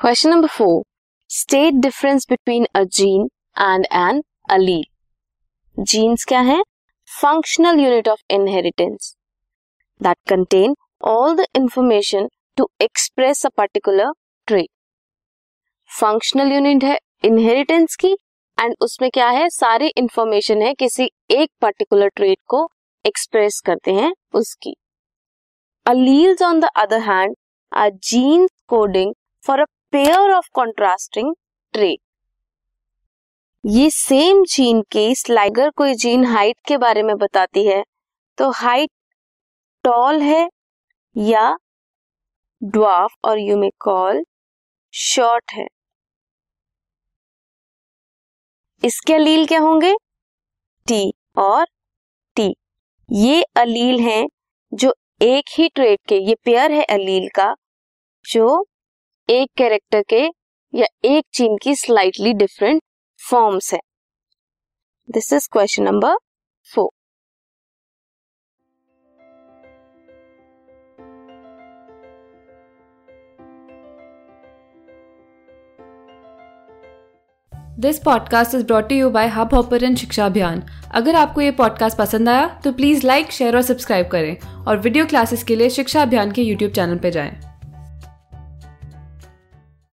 Question number four state difference between a gene and an allele genes क्या है? Functional unit of inheritance that contain all the information to express a particular trait functional unit है inheritance की and उसमें क्या है? सारी information है किसी एक पर्टिकुलर ट्रेट को एक्सप्रेस करते हैं उसकी. Alleles on the other hand are genes coding for a pair of contrasting trait ये सेम जीन की स्लाइगर कोई जीन हाइट के बारे में बताती है। तो हाइट टॉल है या ड्वार्फ और यू मे कॉल शॉर्ट है। इसके अलील क्या होंगे? टी और टी ये अलील हैं जो एक ही ट्रेड के, ये पेयर है अलील का, जो एक कैरेक्टर के या एक चीन की स्लाइटली डिफरेंट फॉर्म्स है। This is question number four this podcast is brought you by Hub Hopper शिक्षा अभियान अगर आपको ये पॉडकास्ट पसंद आया तो प्लीज़ लाइक शेयर और सब्सक्राइब करें। और वीडियो क्लासेस के लिए शिक्षा अभियान के यूट्यूब चैनल पर जाएँ।